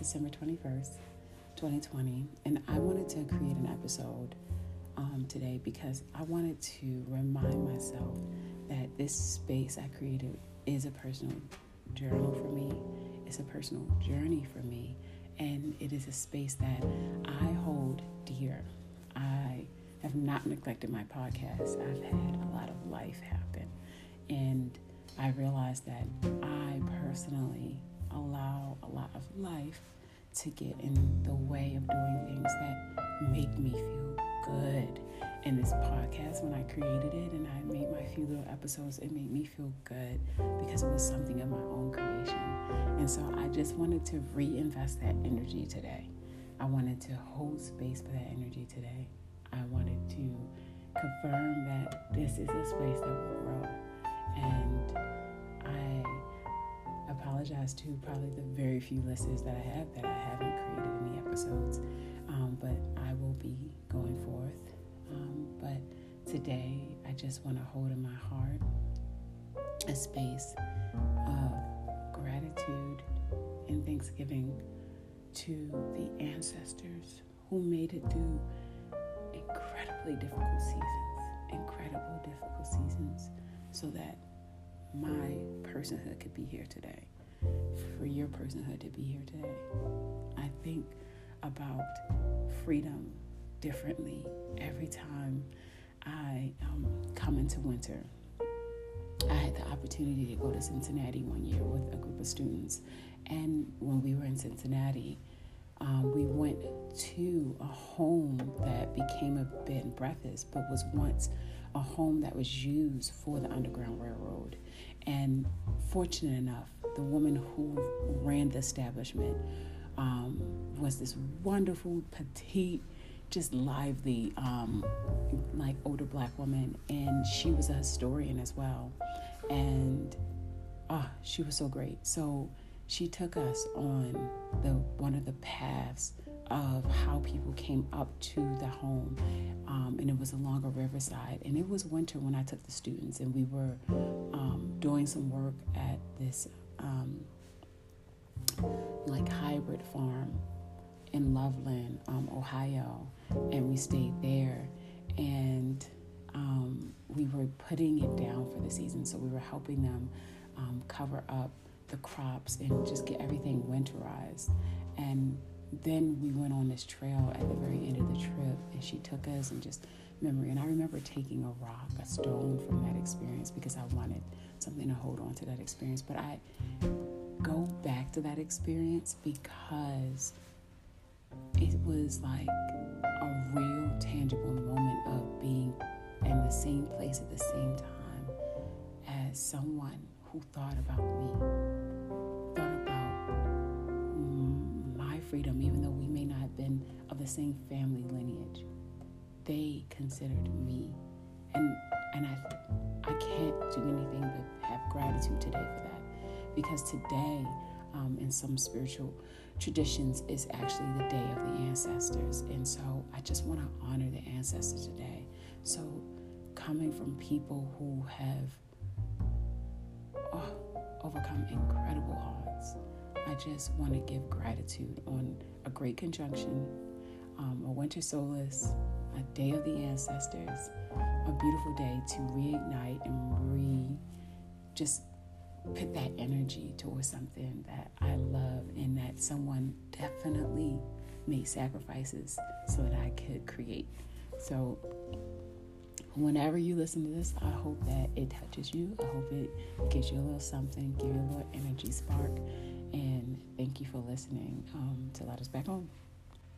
December 21st, 2020, and I wanted to create an episode um, today because I wanted to remind myself that this space I created is a personal journal for me, it's a personal journey for me, and it is a space that I hold dear. I have not neglected my podcast. I've had a lot of life happen, and I realized that I personally allow a lot of life to get in the way of doing things that make me feel good. And this podcast, when I created it and I made my few little episodes, it made me feel good because it was something of my own creation. And so I just wanted to reinvest that energy today. I wanted to hold space for that energy today. I wanted to confirm that this is a space that will grow. Apologize to probably the very few listeners that I have that I haven't created any episodes, um, but I will be going forth. Um, but today, I just want to hold in my heart a space of gratitude and thanksgiving to the ancestors who made it through incredibly difficult seasons, incredible difficult seasons, so that my personhood could be here today, for your personhood to be here today. I think about freedom differently every time I um, come into winter. I had the opportunity to go to Cincinnati one year with a group of students, and when we were in Cincinnati, um, we went to a home that became a bed and breakfast, but was once a home that was used for the Underground Railroad. And fortunate enough, the woman who ran the establishment um, was this wonderful, petite, just lively, um, like older black woman, and she was a historian as well. And ah, she was so great. So she took us on the one of the paths of how people came up to the home, um, and it was along a riverside. And it was winter when I took the students, and we were um, doing some work at this um, like hybrid farm in Loveland, um, Ohio, and we stayed there, and um, we were putting it down for the season. So we were helping them um, cover up the crops and just get everything winterized. And then we went on this trail at the very end of the trip, she took us and just memory. And I remember taking a rock, a stone from that experience because I wanted something to hold on to that experience. But I go back to that experience because it was like a real, tangible moment of being in the same place at the same time as someone who thought about me, thought about my freedom, even though we may not have been of the same family lineage. They considered me, and and I I can't do anything but have gratitude today for that, because today, um, in some spiritual traditions, is actually the day of the ancestors, and so I just want to honor the ancestors today. So, coming from people who have oh, overcome incredible odds. I just want to give gratitude on a great conjunction, um, a winter solstice, a day of the ancestors, a beautiful day to reignite and re just put that energy towards something that I love and that someone definitely made sacrifices so that I could create. So whenever you listen to this, I hope that it touches you. I hope it gives you a little something, give you a little energy spark. And thank you for listening um, to Let Us Back Home.